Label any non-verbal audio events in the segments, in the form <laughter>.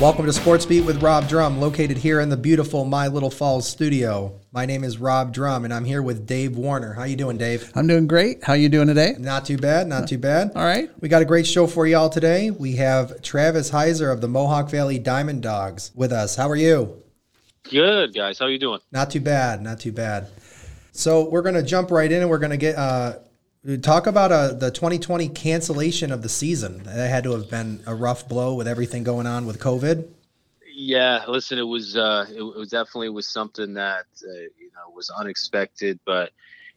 Welcome to Sports Beat with Rob Drum, located here in the beautiful My Little Falls studio. My name is Rob Drum, and I'm here with Dave Warner. How you doing, Dave? I'm doing great. How you doing today? Not too bad, not too bad. All right. We got a great show for y'all today. We have Travis Heiser of the Mohawk Valley Diamond Dogs with us. How are you? Good, guys. How you doing? Not too bad, not too bad. So we're going to jump right in, and we're going to get uh, talk about uh, the 2020 cancellation of the season. That had to have been a rough blow with everything going on with COVID. Yeah, listen, it was uh, it, it definitely was something that uh, you know was unexpected, but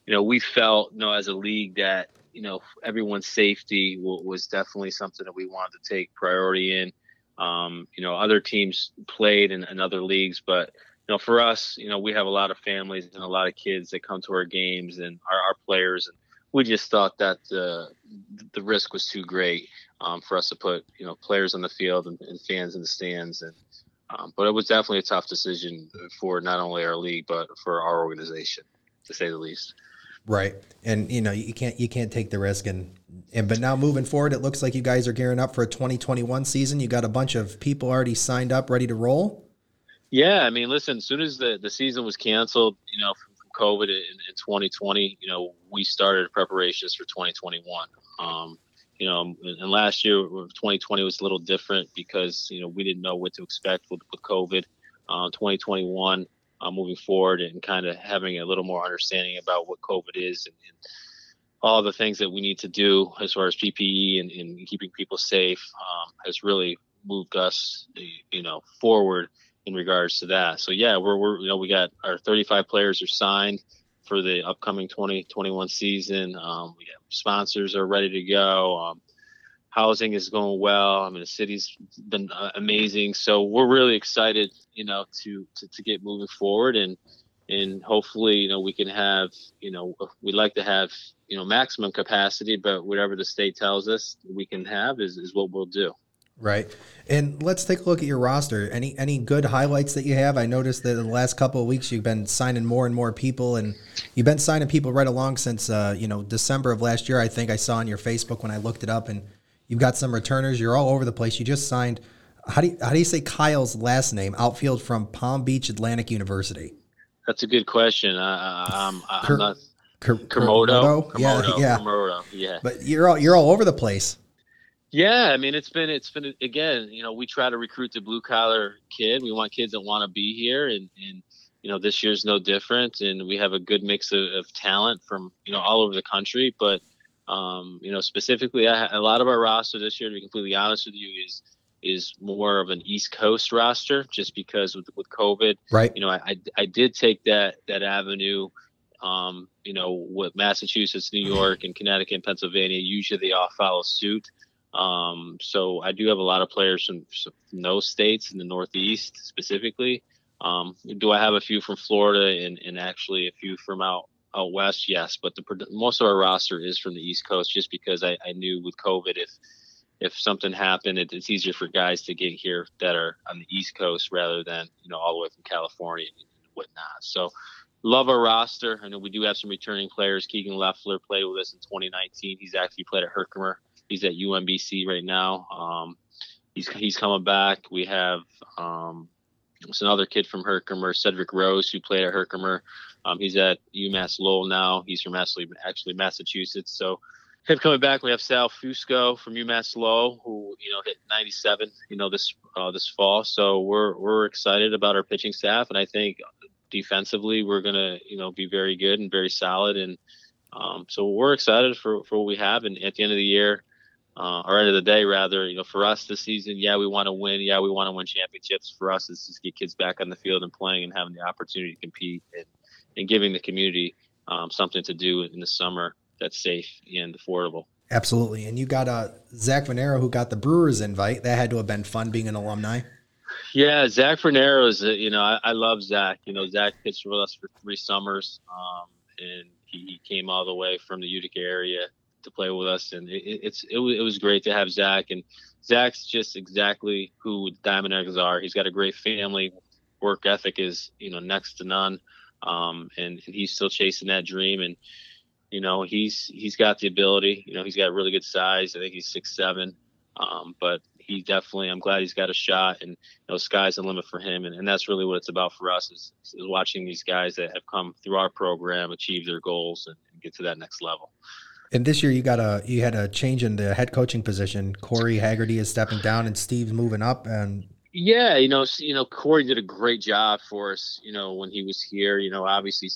you know we felt you know as a league that you know everyone's safety w- was definitely something that we wanted to take priority in. Um, you know, other teams played in, in other leagues, but you know, for us, you know, we have a lot of families and a lot of kids that come to our games and our, our players, and we just thought that the the risk was too great um, for us to put you know players on the field and, and fans in the stands, and um, but it was definitely a tough decision for not only our league but for our organization, to say the least. Right, and you know you can't you can't take the risk, and and but now moving forward, it looks like you guys are gearing up for a 2021 season. You got a bunch of people already signed up, ready to roll. Yeah, I mean, listen, as soon as the the season was canceled, you know, COVID in, in 2020, you know, we started preparations for 2021. Um, you know, and last year, 2020 was a little different because you know we didn't know what to expect with, with COVID. Uh, 2021, uh, moving forward, and kind of having a little more understanding about what COVID is and, and, all the things that we need to do as far as PPE and, and keeping people safe um, has really moved us, you know, forward in regards to that. So yeah, we're, we're you know we got our 35 players are signed for the upcoming 2021 season. Um, we have sponsors are ready to go. Um, housing is going well. I mean, the city's been uh, amazing. So we're really excited, you know, to, to, to get moving forward and, and hopefully, you know, we can have, you know, we'd like to have, you know, maximum capacity, but whatever the state tells us we can have is, is what we'll do. Right. And let's take a look at your roster. Any any good highlights that you have? I noticed that in the last couple of weeks you've been signing more and more people, and you've been signing people right along since uh, you know December of last year. I think I saw on your Facebook when I looked it up, and you've got some returners. You're all over the place. You just signed. How do you, how do you say Kyle's last name? Outfield from Palm Beach Atlantic University. That's a good question. I, I'm, I'm Ker- not. Ker- Komodo, Yeah, Komodo, yeah. Komodo, yeah. But you're all you're all over the place. Yeah, I mean it's been it's been again, you know, we try to recruit the blue collar kid. We want kids that want to be here and and you know, this year's no different and we have a good mix of, of talent from, you know, all over the country, but um, you know, specifically I, a lot of our roster this year to be completely honest with you is is more of an East Coast roster just because with with COVID, Right. you know, I I, I did take that that avenue um, you know, with Massachusetts, New York, and Connecticut and Pennsylvania, usually they all follow suit. Um, so I do have a lot of players from, from those states in the Northeast specifically. Um, do I have a few from Florida and, and actually a few from out out west? Yes, but the most of our roster is from the East Coast, just because I, I knew with COVID, if if something happened, it, it's easier for guys to get here that are on the East Coast rather than you know all the way from California and whatnot. So love our roster. I know we do have some returning players. Keegan Leffler played with us in 2019. He's actually played at Herkimer he's at UMBC right now. Um, he's he's coming back. We have um, it's another kid from Herkimer, Cedric Rose, who played at Herkimer. Um, he's at UMass Lowell now. He's from actually, actually Massachusetts. So him coming back, we have Sal Fusco from UMass Lowell, who you know hit 97, you know this uh, this fall. So we're we're excited about our pitching staff, and I think defensively we're gonna you know be very good and very solid, and um, so we're excited for for what we have. And at the end of the year, uh, or end of the day, rather, you know, for us this season, yeah, we want to win. Yeah, we want to win championships. For us, it's just get kids back on the field and playing and having the opportunity to compete and, and giving the community um, something to do in the summer that's safe and affordable. Absolutely. And you got uh, Zach Venero who got the Brewers invite. That had to have been fun being an alumni. Yeah, Zach Fernero is, you know, I, I love Zach. You know, Zach pitched with us for three summers, um, and he, he came all the way from the Utica area to play with us, and it, it's it, it was great to have Zach. And Zach's just exactly who Diamond Dogs are. He's got a great family, work ethic is you know next to none, um, and he's still chasing that dream. And you know he's he's got the ability. You know he's got really good size. I think he's six seven. Um, but he definitely. I'm glad he's got a shot, and you know, sky's the limit for him, and, and that's really what it's about for us is, is watching these guys that have come through our program achieve their goals and, and get to that next level. And this year you got a you had a change in the head coaching position. Corey Haggerty is stepping down, and Steve's moving up. And yeah, you know, you know, Corey did a great job for us. You know, when he was here, you know, obviously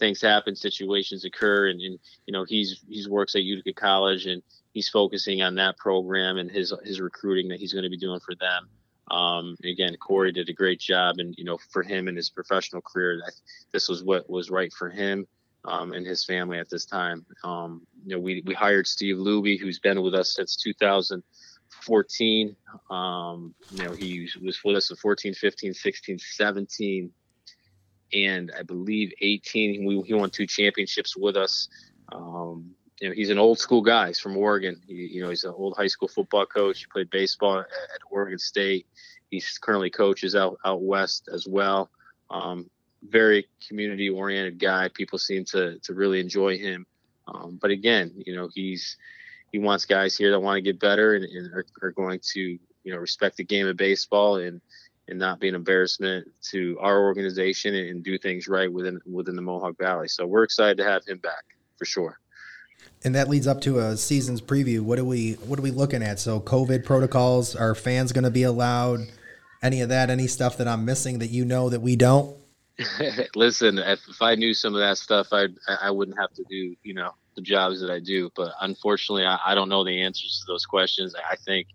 things happen, situations occur, and, and you know, he's he's works at Utica College, and he's focusing on that program and his his recruiting that he's going to be doing for them. Um, again, Corey did a great job, and you know, for him and his professional career, that this was what was right for him um, and his family at this time. Um, you know, we, we hired Steve Luby, who's been with us since 2014. Um, you know, he was with us in 14, 15, 16, 17, and I believe 18. We, he won two championships with us. Um, you know, he's an old school guy. He's from Oregon. He, you know, he's an old high school football coach. He played baseball at, Oregon State. He's currently coaches out out west as well. Um, very community oriented guy. People seem to to really enjoy him. Um, but again, you know, he's he wants guys here that want to get better and, and are, are, going to you know respect the game of baseball and and not be an embarrassment to our organization and, and do things right within within the Mohawk Valley. So we're excited to have him back for sure. And that leads up to a season's preview. What are we what are we looking at? So COVID protocols, are fans going to be allowed? Any of that? Any stuff that I'm missing that you know that we don't? <laughs> Listen, if, if, I knew some of that stuff, I I wouldn't have to do you know the jobs that I do. But unfortunately, I, I don't know the answers to those questions. I think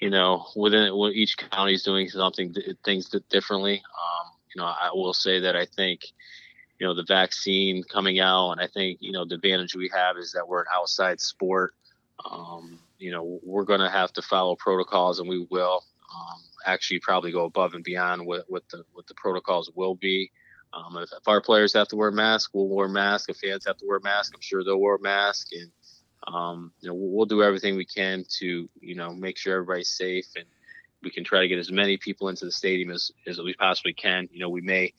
you know within each county is doing something things differently. Um, you know, I will say that I think you know the vaccine coming out, and I think you know the advantage we have is that we're an outside sport. Um, you know, we're going to have to follow protocols, and we will. Um, actually probably go above and beyond what, what the what the protocols will be. Um, if, if, our players have to wear masks, we'll wear masks. If fans have to wear masks, I'm sure they'll wear a mask. And um, you know, we'll, we'll, do everything we can to you know make sure everybody's safe and we can try to get as many people into the stadium as, as we possibly can. You know, we may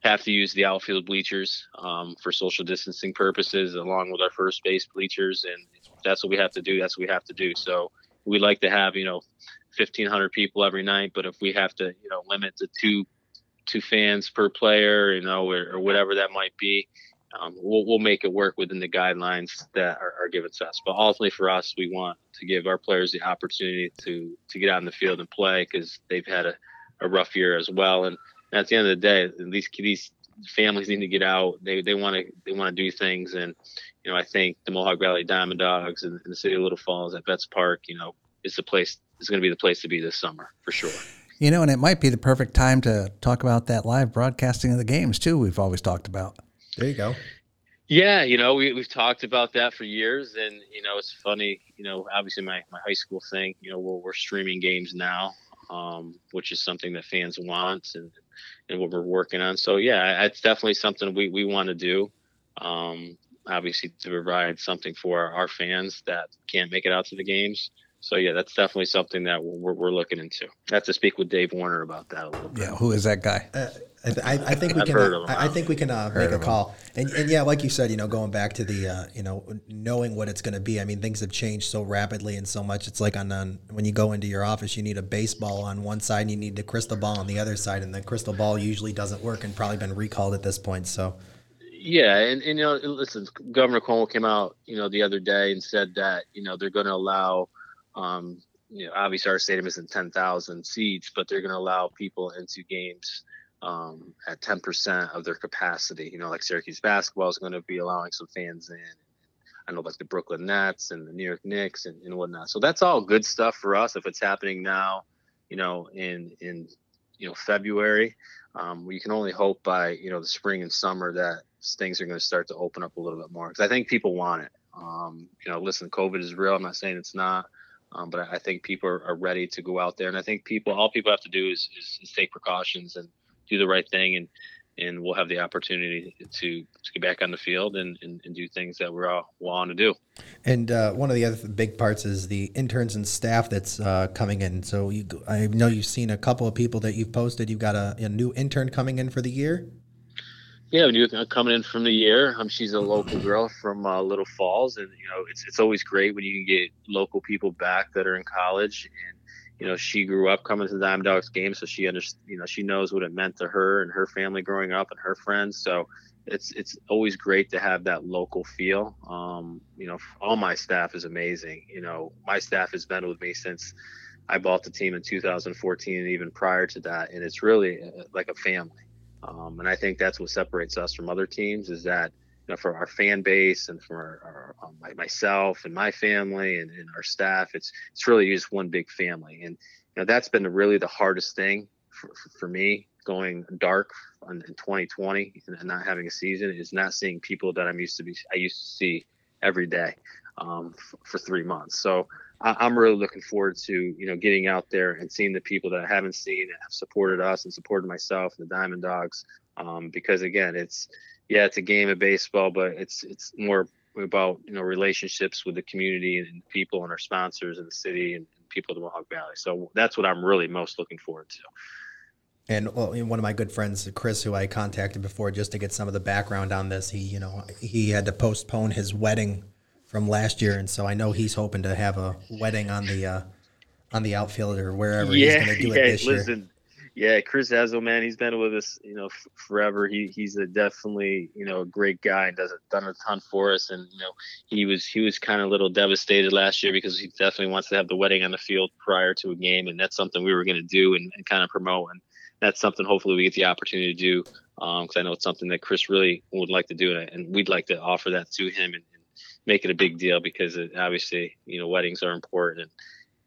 have to use the outfield bleachers um, for social distancing purposes, along with our first base bleachers, and that's what we have to do. That's what we have to do. So we like to have you know 1500 people every night but if we have to you know limit to two two fans per player you know or, or whatever that might be um, we'll, we'll make it work within the guidelines that are, are, given to us. But ultimately for us we want to give our players the opportunity to to get out in the field and play because they've had a, a rough year as well. And at the end of the day these these families need to get out. They they want to they want to do things. And you know i think the mohawk valley diamond dogs and, and the city of little falls at Betts Park you know is the place is going to be the place to be this summer for sure. You know, and it might be the perfect time to talk about that live broadcasting of the games too. We've always talked about. There you go. Yeah, you know, we, we've talked about that for years, and you know, it's funny. You know, obviously my, my high school thing. You know, we're, we're streaming games now, um, which is something that fans want, and and what we're working on. So yeah, it's definitely something we we want to do. Um, obviously, to provide something for our, our fans that can't make it out to the games so yeah, that's definitely something that we're, we're looking into. I have to speak with Dave Warner about that a little bit. Yeah, who is that guy? Uh, I, I, think we I've can. Uh, I, I, think we can uh, make a call. And, and yeah, like you said, you know, going back to the, uh, you know, knowing what it's going to be. I mean, things have changed so rapidly and so much. It's like on, on when you go into your office, you need a baseball on one side, and you need a crystal ball on the other side, and the crystal ball usually doesn't work and probably been recalled at this point. So. Yeah, and, and you know, listen, Governor Cuomo came out, you know, the other day and said that you know they're going to allow um, you know, obviously our stadium isn't 10,000 seats, but they're going to allow people into games um, at 10% of their capacity. You know, like Syracuse basketball is going to be allowing some fans in. I know like the Brooklyn Nets and the New York Knicks and, and whatnot. So that's all good stuff for us. If it's happening now, you know, in in you know February, um, we can only hope by you know the spring and summer that things are going to start to open up a little bit more because I think people want it. Um, you know, listen, COVID is real. I'm not saying it's not. Um, but I think people are, ready to go out there, and I think people, all people have to do is, is, is, take precautions and do the right thing, and and we'll have the opportunity to, to get back on the field and, and, and do things that we're all want to do. And uh, one of the other big parts is the interns and staff that's uh, coming in. So you, I know you've seen a couple of people that you've posted. You've got a, a new intern coming in for the year. Yeah, when you're coming in from the year, um, she's a local girl from uh, Little Falls, and you know it's it's always great when you can get local people back that are in college, and you know she grew up coming to the Diamond Dogs game, so she under you know she knows what it meant to her and her family growing up and her friends. So it's it's always great to have that local feel. Um, you know, all my staff is amazing. You know, my staff has been with me since I bought the team in 2014 and even prior to that, and it's really uh, like a family. Um, and I think that's what separates us from other teams is that you know for our fan base and for our, our um, my, myself and my family and, and, our staff, it's it's really just one big family. And you know that's been really the hardest thing for, for me going dark in, in 2020 and not having a season is not seeing people that I'm used to be I used to see every day um, for three months. So I, am really looking forward to you know getting out there and seeing the people that I haven't seen and have supported us and supported myself and the Diamond Dogs. Um, because again, it's yeah, it's a game of baseball, but it's it's more about you know relationships with the community and people and our sponsors and the city and people of the Mohawk Valley. So that's what I'm really most looking forward to. And one of my good friends, Chris, who I contacted before just to get some of the background on this, he, you know, he had to postpone his wedding from last year, and so I know he's hoping to have a wedding on the uh, on the outfield or wherever yeah, he's going to do yeah, it this listen, year. Yeah, Chris Hazel, man, he's been with us, you know, f- forever. He he's a definitely, you know, a great guy and does a, done a ton for us. And you know, he was he was kind of a little devastated last year because he definitely wants to have the wedding on the field prior to a game, and that's something we were going to do and, and kind of promote. And that's something hopefully we get the opportunity to do because um, I know it's something that Chris really would like to do, and we'd like to offer that to him and, make it a big deal because it, obviously you know weddings are important and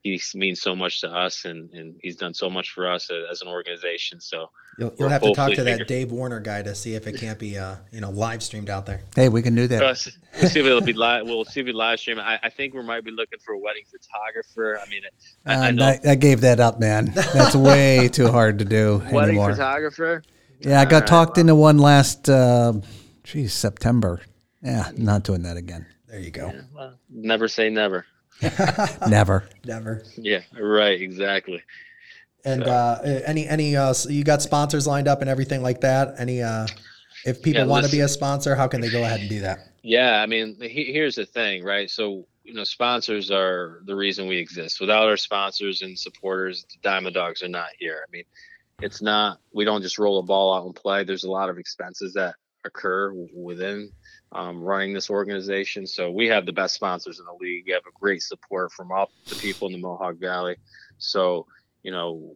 he means so much to us and, and he's done so much for us as an organization. So you'll, you'll have to talk to that Dave Warner guy to see if it can't be, uh, you know, live streamed out there. Hey, we can do that. we'll see if it'll be <laughs> live. We'll see if we live stream. I, I, think we might be looking for a wedding photographer. I mean, I, I, uh, I, gave that up, man. That's way <laughs> too hard to do wedding anymore. photographer. Yeah, I got right, talked well. into one last, uh, geez, September. Yeah, not doing that again. There you go. Yeah, well, never say never. <laughs> never. Never. Yeah. Right. Exactly. And so. uh, any any uh, you got sponsors lined up and everything like that. Any uh, if people yeah, want to be a sponsor, how can they go ahead and do that? Yeah, I mean, he, here's the thing, right? So you know, sponsors are the reason we exist. Without our sponsors and supporters, the Diamond Dogs are not here. I mean, it's not we don't just roll a ball out and play. There's a lot of expenses that occur within um, running this organization. So we have the best sponsors in the league. We have a great support from all the people in the Mohawk Valley. So, you know,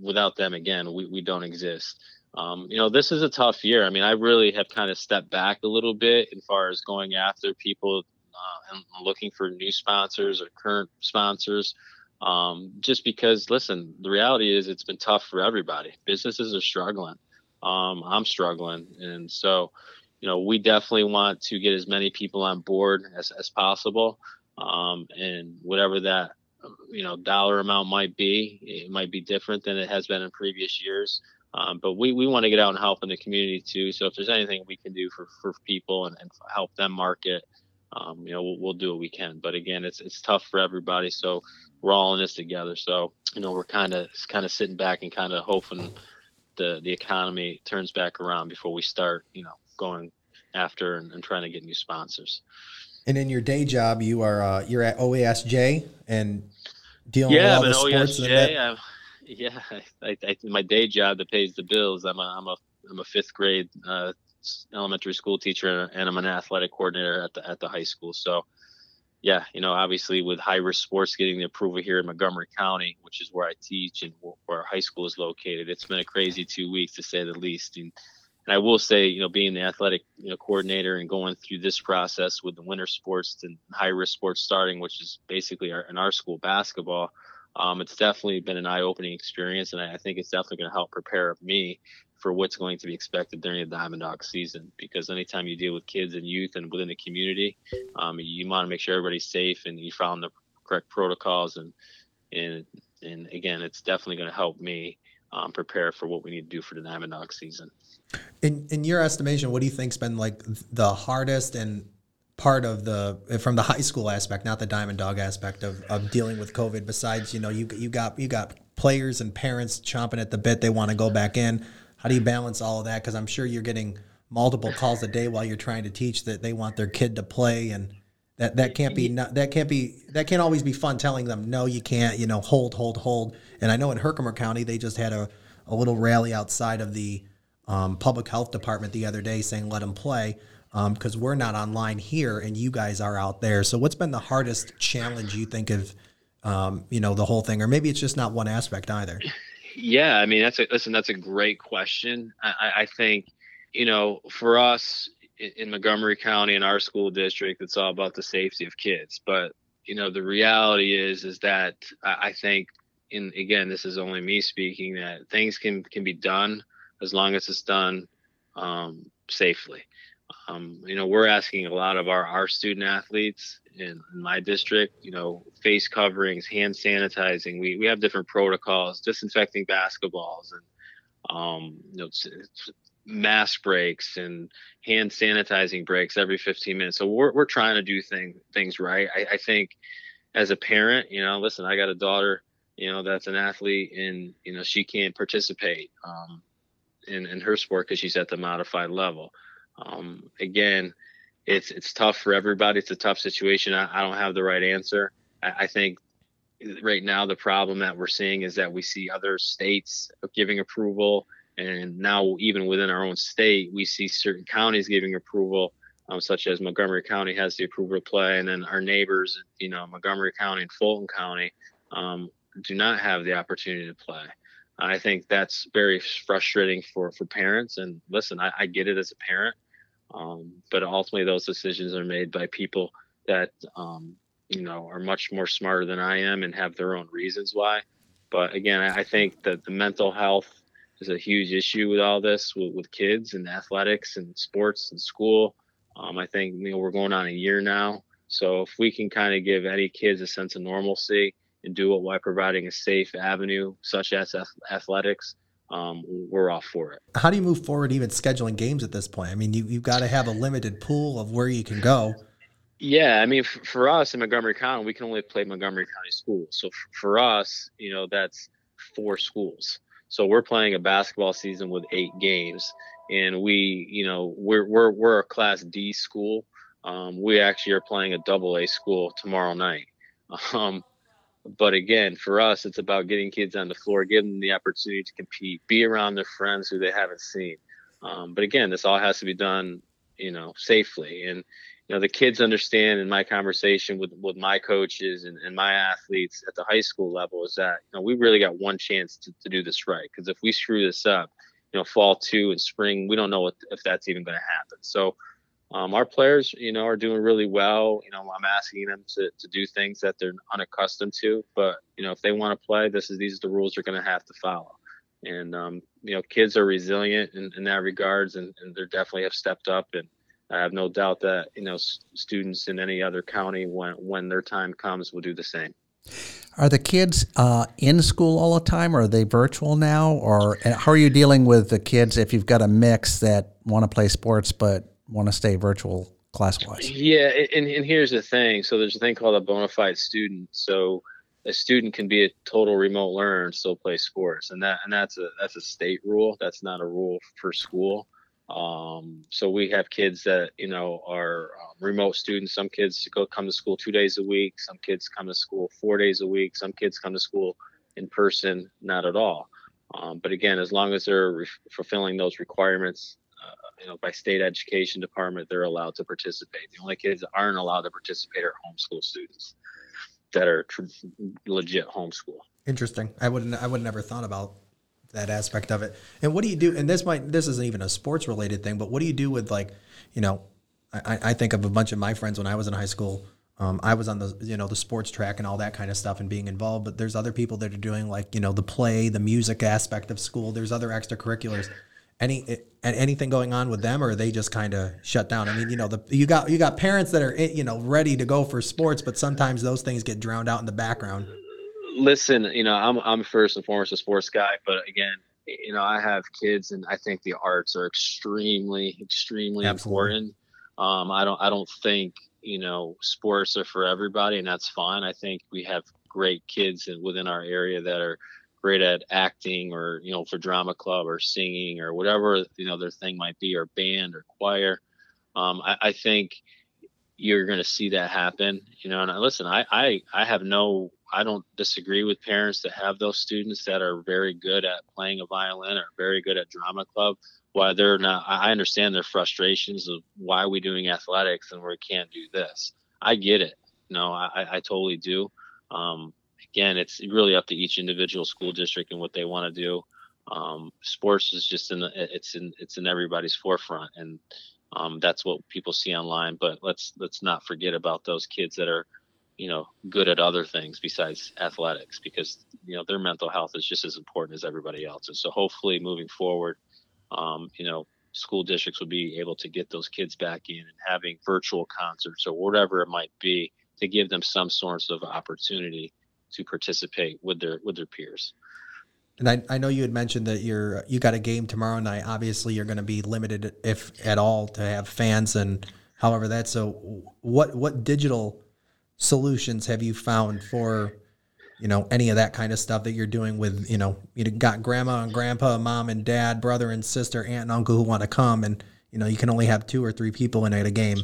without them, again, we, we don't exist. Um, you know, this is a tough year. I mean, I really have kind of stepped back a little bit as far as going after people uh, and looking for new sponsors or current sponsors. Um, just because, listen, the reality is it's been tough for everybody. Businesses are struggling. Um, I'm struggling. And so, you know, we definitely want to get as many people on board as, as possible. Um, and whatever that, you know, dollar amount might be, it might be different than it has been in previous years. Um, but we, we want to get out and help in the community too. So if there's anything we can do for, for people and, and help them market, um, you know, we'll, we'll, do what we can. But again, it's, it's tough for everybody. So we're all in this together. So, you know, we're kind of, kind of sitting back and kind of hoping the, the economy turns back around before we start, you know, going after and, and trying to get new sponsors. And in your day job, you are uh, you're at OESJ and dealing yeah, with all the sports. OESJ, I'm, yeah, I, I, my day job that pays the bills. I'm a I'm a I'm a fifth grade uh, elementary school teacher and I'm an athletic coordinator at the at the high school. So yeah, you know, obviously with high risk sports getting the approval here in Montgomery County, which is where I teach and where our high school is located, it's been a crazy two weeks to say the least. And, and I will say, you know, being the athletic you know, coordinator and going through this process with the winter sports and high risk sports starting, which is basically our, in our school basketball, um, it's definitely been an eye opening experience. And I, I think it's definitely going to help prepare me for what's going to be expected during the Diamond Dog season. Because anytime you deal with kids and youth and within the community, um, you want to make sure everybody's safe and you follow the correct protocols. And and and again, it's definitely going to help me um, prepare for what we need to do for the Diamond Dog season. In in your estimation, what do you think's been like the hardest and part of the eh, from the high school aspect, not the Diamond Dog aspect of, of dealing with COVID. Besides, you know, you you got you got players and parents chomping at the bit; they want to go back in. How do you balance all of that? Because I'm sure you're getting multiple calls a day while you're trying to teach that they want their kid to play and that that can't be that can't be that can't always be fun telling them no you can't you know hold hold hold and I know in Herkimer County they just had a, a little rally outside of the um, public health department the other day saying let them play because um, we're not online here and you guys are out there. So what's been the hardest challenge you think of um, you know the whole thing? Or maybe it's just not one aspect either. Yeah I mean that's a listen that's a great question. I, I think you know, for us in Montgomery County in our school district, it's all about the safety of kids. But you know, the reality is is that I think, in again, this is only me speaking, that things can can be done as long as it's done um, safely. Um, you know, we're asking a lot of our our student athletes in, in, my district. You know, face coverings, hand sanitizing. We we have different protocols, disinfecting basketballs, and um, you know, mask breaks and hand sanitizing breaks every 15 minutes. So we're, we're trying to do thing, things right. I, I think as a parent, you know, listen, I got a daughter, you know, that's an athlete and, you know, she can't participate um, in, in her sport because she's at the modified level. Um, again, it's, it's tough for everybody. It's a tough situation. I, I don't have the right answer. I, I think right now the problem that we're seeing is that we see other states giving approval and now, even within our own state, we see certain counties giving approval, um, such as Montgomery County has the approval to play, and then our neighbors, you know, Montgomery County and Fulton County, um, do not have the opportunity to play. I think that's very frustrating for for parents. And listen, I, I get it as a parent, um, but ultimately those decisions are made by people that um, you know are much more smarter than I am and have their own reasons why. But again, I think that the mental health is a huge issue with all this with, with kids and athletics and sports and school. Um, I think you know we're going on a year now, so if we can kind of give any kids a sense of normalcy and do it while providing a safe avenue such as athletics, um, we're off for it. How do you move forward, even scheduling games at this point? I mean, you, you've got to have a limited pool of where you can go. Yeah, I mean, f- for us in Montgomery County, we can only play Montgomery County schools. So f- for us, you know, that's four schools. So we're playing a basketball season with eight games, and we, you know, we're we're we're a Class D school. Um, we actually are playing a Double A school tomorrow night. <laughs> Um, but again, for us, it's about getting kids on the floor, giving them the opportunity to compete, be around their friends who they haven't seen. Um, but again, this all has to be done, you know, safely. And you know the kids understand in my conversation with with my coaches and, and my athletes at the high school level is that you know we really got one chance to, to do this right because if we screw this up you know fall two and spring we don't know what, if that's even going to happen so um, our players you know are doing really well you know i'm asking them to, to do things that they're unaccustomed to but you know if they want to play this is these are the rules they're going to have to follow and um, you know kids are resilient in, in that regards and, and they definitely have stepped up and I have no doubt that you know students in any other county, when when their time comes, will do the same. Are the kids uh, in school all the time, or are they virtual now? Or how are you dealing with the kids if you've got a mix that want to play sports but want to stay virtual class wise? Yeah, and, and here's the thing. So there's a thing called a bona fide student. So a student can be a total remote learner and still play sports, and that and that's a that's a state rule. That's not a rule for school. Um, so we have kids that you know are um, remote students. Some kids go come to school two days a week. Some kids come to school four days a week. Some kids come to school in person, not at all. Um, but again, as long as they're re- fulfilling those requirements, you know, by state education department, they're allowed to participate. The only kids that aren't allowed to participate are homeschool students that are tr- legit homeschool. Interesting. I wouldn't. I would never thought about that aspect of it. And what do you do? And this might this isn't even a sports related thing, but what do you do with like, you know, I, I think of a bunch of my friends when I was in high school. Um, I was on the you know the sports track and all that kind of stuff and being involved. But there's other people that are doing like you know the play, the music aspect of school. There's other extracurriculars. Any anything going on with them, or are they just kind of shut down? I mean, you know, the you got you got parents that are you know ready to go for sports, but sometimes those things get drowned out in the background listen, you know, I'm I'm first and foremost a sports guy, but again, you know, I have kids, and I think the arts are extremely, extremely Absolutely. important. Um, I don't I don't think you know sports are for everybody, and that's fine. I think we have great kids in, within our area that are great at acting or you know for drama club or singing or whatever you know their thing might be or band or choir. Um, I, I, think you're going to see that happen you know and I, listen I, I i have no i don't disagree with parents that have those students that are very good at playing a violin or very good at drama club. Why they're not i understand their frustrations of why are we doing athletics and we can't do this. I get it. No i i totally do. Um, again, it's really up to each individual school district and what they want to do. Um, sports is just in the, it's in it's in everybody's forefront, and um, that's what people see online. But let's let's not forget about those kids that are, you know, good at other things besides athletics, because you know their mental health is just as important as everybody else's. So hopefully, moving forward, um, you know, school districts will be able to get those kids back in and having virtual concerts or whatever it might be to give them some sorts of opportunity to participate with their with their peers. And I, I know you had mentioned that you're you got a game tomorrow night. Obviously, you're going to be limited, if at all, to have fans and however that. So, what what digital solutions have you found for you know any of that kind of stuff that you're doing with you know you got grandma and grandpa, mom and dad, brother and sister, aunt and uncle who want to come, and you know you can only have two or three people in at a game.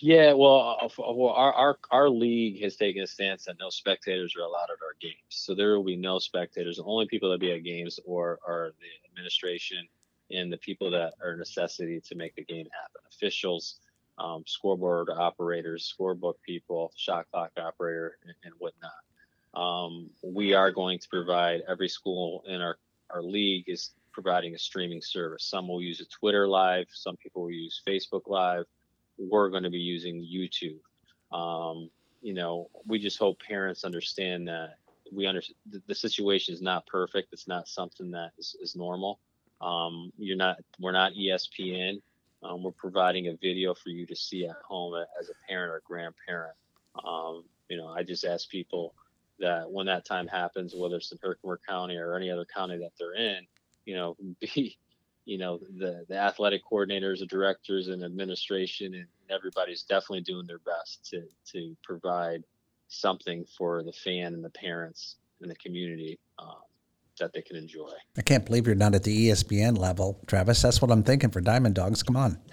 Yeah, well, uh, well, our, our our league has taken a stance that no spectators are allowed at our games. So there will be no spectators. The only people that be at games or are the administration and the people that are necessity to make the game happen. Officials, um, scoreboard operators, scorebook people, shot clock operator, and, and whatnot. Um, we are going to provide every school in our our league is providing a streaming service. Some will use a Twitter Live. Some people will use Facebook Live we're going to be using YouTube. Um, you know, we just hope parents understand that we understand the situation is not perfect. It's not something that is, is normal. Um, you're not, we're not ESPN. Um, we're providing a video for you to see at home as a parent or grandparent. Um, you know, I just ask people that when that time happens, whether it's in Herkimer County or any other county that they're in, you know, <laughs> be you know the the athletic coordinators, the directors, and administration, and everybody's definitely doing their best to to provide something for the fan and the parents and the community um, that they can enjoy. I can't believe you're not at the ESPN level, Travis. That's what I'm thinking for Diamond Dogs. Come on. <laughs>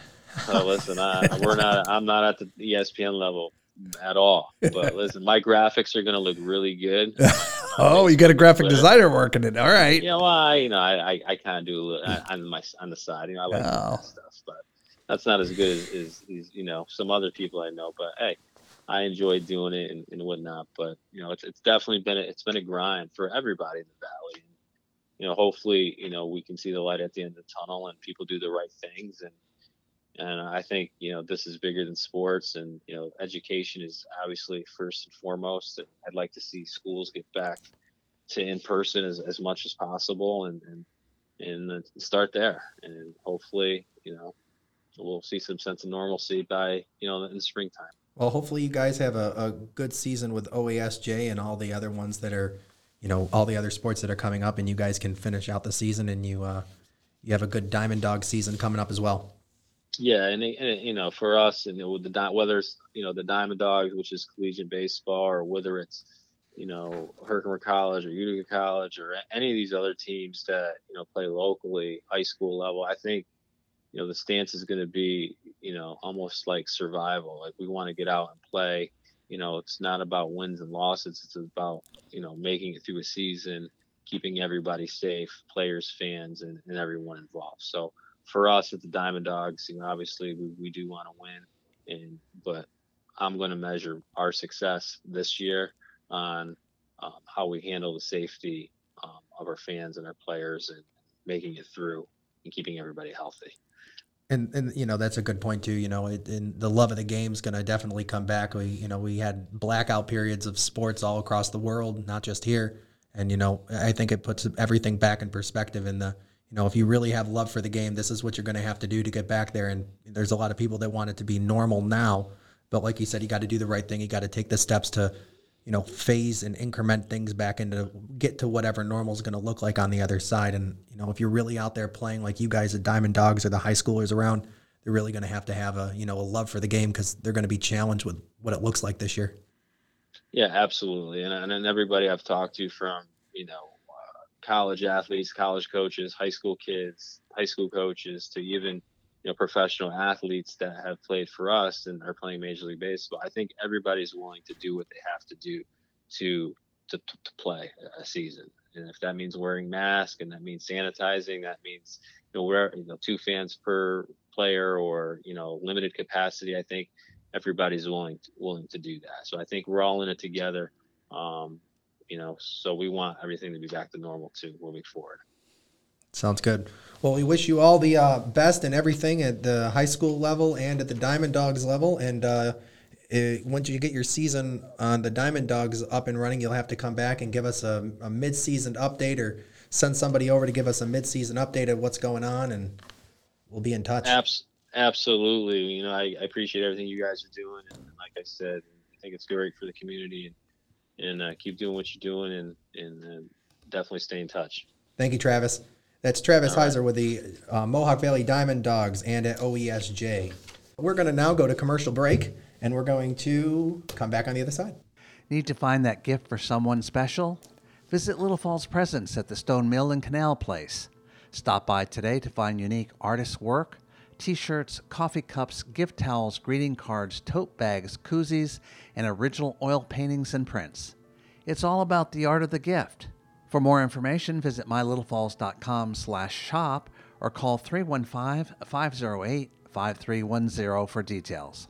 Oh, listen, I, we're not. I'm not at the ESPN level at all. But listen, my graphics are going to look really good. <laughs> oh, you got a graphic designer working it. All right. Yeah, well, I, you know, I, I, I kind of do uh, on my on the side. You know, I like oh. stuff, but that's not as good as, as, as, you know some other people I know. But hey, I enjoy doing it and, and whatnot. But you know, it's it's definitely been a, it's been a grind for everybody in the valley. You know, hopefully, you know, we can see the light at the end of the tunnel and people do the right things and and I think you know this is bigger than sports, and you know education is obviously first and foremost. I'd like to see schools get back to in person as, as much as possible, and and and start there, and hopefully you know we'll see some sense of normalcy by you know in the springtime. Well, hopefully you guys have a, a good season with OESJ and all the other ones that are, you know, all the other sports that are coming up, and you guys can finish out the season, and you uh, you have a good Diamond Dog season coming up as well. Yeah, and, and, you know, for us, and with the whether it's you know the Diamond Dogs, which is collegiate baseball, or whether it's you know Herkimer College or Utica College or any of these other teams that you know play locally, high school level, I think you know the stance is going to be you know almost like survival. Like we want to get out and play. You know, it's not about wins and losses. It's about you know making it through a season, keeping everybody safe, players, fans, and, and everyone involved. So for us at the Diamond Dogs, you know, obviously we, we do want to win, and but I'm going to measure our success this year on um, how we handle the safety um, of our fans and our players and making it through and keeping everybody healthy. And and you know that's a good point too. You know, it, and the love of the game is going to definitely come back. We you know we had blackout periods of sports all across the world, not just here. And you know, I think it puts everything back in perspective in the you know, if you really have love for the game, this is what you're going to have to do to get back there. And there's a lot of people that want it to be normal now, but like you said, you got to do the right thing. You got to take the steps to, you know, phase and increment things back into get to whatever normal is going to look like on the other side. And you know, if you're really out there playing like you guys at Diamond Dogs or the high schoolers around, they're really going to have to have a you know a love for the game because they're going to be challenged with what it looks like this year. Yeah, absolutely. And and everybody I've talked to from you know college athletes, college coaches, high school kids, high school coaches, to even you know professional athletes that have played for us and are playing Major League Baseball. I think everybody's willing to do what they have to do to to, to play a season. And if that means wearing masks and that means sanitizing, that means you know we're you know two fans per player or you know limited capacity. I think everybody's willing to, willing to do that. So I think we're all in it together. Um, you know, so we want everything to be back to normal too moving forward. Sounds good. Well, we wish you all the uh, best and everything at the high school level and at the Diamond Dogs level. And uh, it, once you get your season on the Diamond Dogs up and running, you'll have to come back and give us a, a mid-season update or send somebody over to give us a mid-season update of what's going on, and we'll be in touch. Abs- absolutely. You know, I, I appreciate everything you guys are doing, and like I said, I think it's great for the community, and and uh, keep doing what you're doing, and and uh, definitely stay in touch. Thank you, Travis. That's Travis All Heiser right. with the uh, Mohawk Valley Diamond Dogs and at OESJ. We're going to now go to commercial break and we're going to come back on the other side. Need to find that gift for someone special? Visit Little Falls Presents at the Stone Mill and Canal Place. Stop by today to find unique artist work, t shirts, coffee cups, gift towels, greeting cards, tote bags, koozies, and original oil paintings and prints. It's all about the art of the gift. For more information, visit mylittlefalls.com slash shop or call 315-508-5310 for details.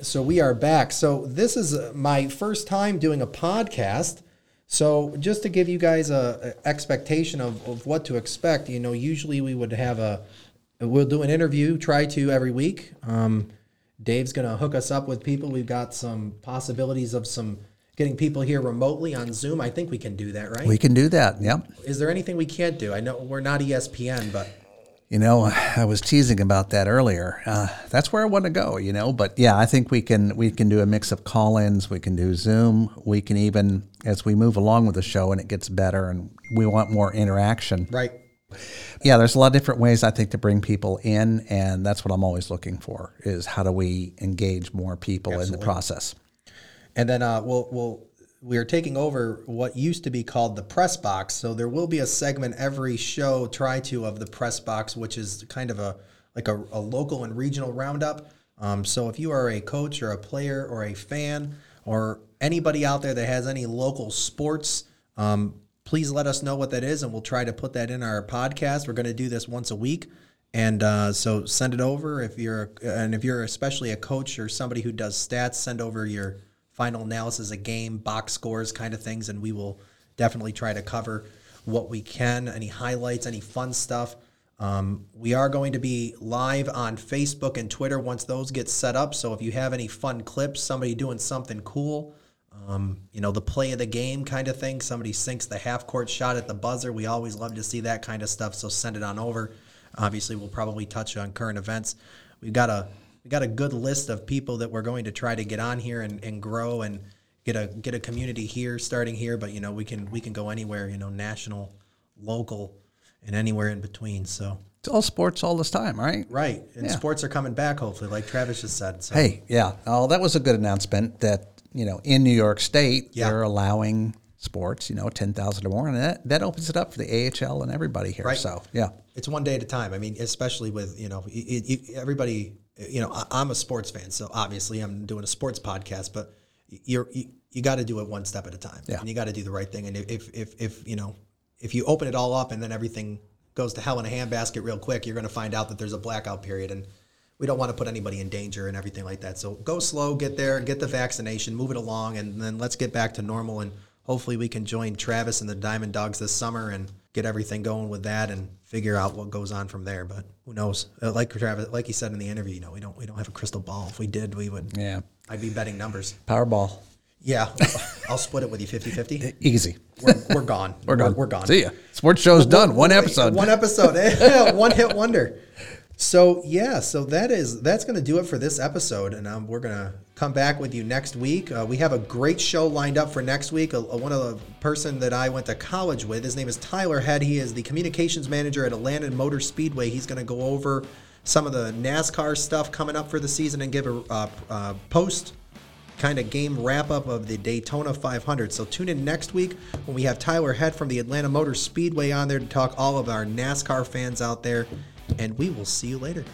So we are back. So this is my first time doing a podcast. So just to give you guys a, a expectation of, of what to expect, you know, usually we would have a, we'll do an interview, try to every week. Um, Dave's going to hook us up with people. We've got some possibilities of some getting people here remotely on Zoom. I think we can do that, right? We can do that. Yep. Is there anything we can't do? I know we're not ESPN, but you know, I was teasing about that earlier. Uh, that's where I want to go. You know, but yeah, I think we can we can do a mix of call-ins. We can do Zoom. We can even as we move along with the show and it gets better and we want more interaction. Right. Yeah, there's a lot of different ways I think to bring people in, and that's what I'm always looking for: is how do we engage more people Absolutely. in the process. And then uh, we'll we'll we are taking over what used to be called the press box. So there will be a segment every show try to of the press box, which is kind of a like a, a local and regional roundup. Um, so if you are a coach or a player or a fan or anybody out there that has any local sports, um, please let us know what that is, and we'll try to put that in our podcast. We're going to do this once a week. And uh, so send it over if you're, and if you're especially a coach or somebody who does stats, send over your final analysis of game, box scores, kind of things, and we will definitely try to cover what we can, any highlights, any fun stuff. Um, we are going to be live on Facebook and Twitter once those get set up. So if you have any fun clips, somebody doing something cool, um, you know, the play of the game kind of thing, somebody sinks the half court shot at the buzzer. We always love to see that kind of stuff. So send it on over. Obviously, we'll probably touch on current events. We've got a we got a good list of people that we're going to try to get on here and, and grow and get a get a community here starting here but you know we can we can go anywhere you know national local and anywhere in between so it's all sports all this time right right and yeah. sports are coming back hopefully like travis just said so. hey yeah oh that was a good announcement that you know in new york state yeah. they're allowing sports, you know, 10,000 or more. And that, that opens it up for the AHL and everybody here. Right. So, yeah. It's one day at a time. I mean, especially with, you know, it, it, everybody you know, I, am a sports fan, so obviously I'm doing a sports podcast, but you're, you, you got to do it one step at a time. Yeah. And you got to do the right thing. And if, if, if, you know, if you open it all up and then everything goes to hell in a handbasket real quick, you're going to find out that there's a blackout period. And we don't want to put anybody in danger and everything like that. So go slow, get there, get the vaccination, move it along, and then let's get back to normal. And hopefully we can join Travis and the Diamond Dogs this summer and get everything going with that and figure out what goes on from there. But who knows? Uh, like Travis, like he said in the interview, you know, we don't we don't have a crystal ball. If we did, we would. Yeah. I'd be betting numbers. Powerball. Yeah, <laughs> I'll split it with you 50-50. Easy. We're, we're gone. <laughs> we're, gone. We're, gone. See ya. Sports show's done. One <laughs> episode. One episode. One hit wonder. So yeah, so that is that's going to do it for this episode, and um, we're going to come back with you next week. Uh, we have a great show lined up for next week. A, a, one of the person that I went to college with, his name is Tyler Head. He is the communications manager at Atlanta Motor Speedway. He's going to go over some of the NASCAR stuff coming up for the season and give a uh, uh, post kind of game wrap up of the Daytona 500. So tune in next week when we have Tyler Head from the Atlanta Motor Speedway on there to talk all of our NASCAR fans out there. And we will see you later.